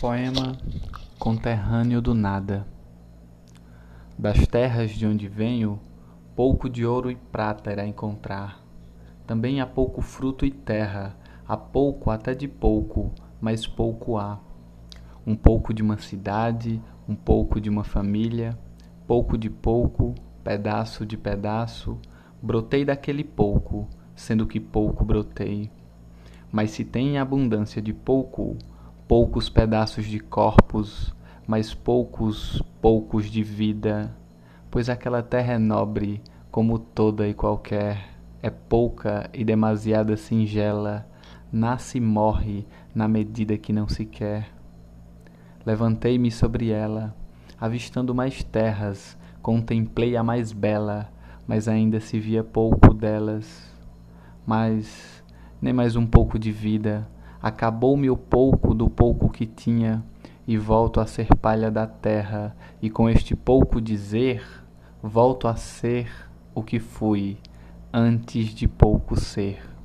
Poema Conterrâneo do Nada Das terras de onde venho, pouco de ouro e prata irá encontrar. Também há pouco fruto e terra, há pouco até de pouco, mas pouco há. Um pouco de uma cidade, um pouco de uma família, pouco de pouco, pedaço de pedaço, brotei daquele pouco, sendo que pouco brotei. Mas se tem abundância de pouco, poucos pedaços de corpos, mas poucos, poucos de vida, pois aquela terra é nobre, como toda e qualquer, é pouca e demasiada singela, nasce e morre na medida que não se quer. Levantei-me sobre ela, avistando mais terras, contemplei a mais bela, mas ainda se via pouco delas. Mas nem mais um pouco de vida, acabou-me o pouco do pouco que tinha, e volto a ser palha da terra, e com este pouco dizer, volto a ser o que fui antes de pouco ser.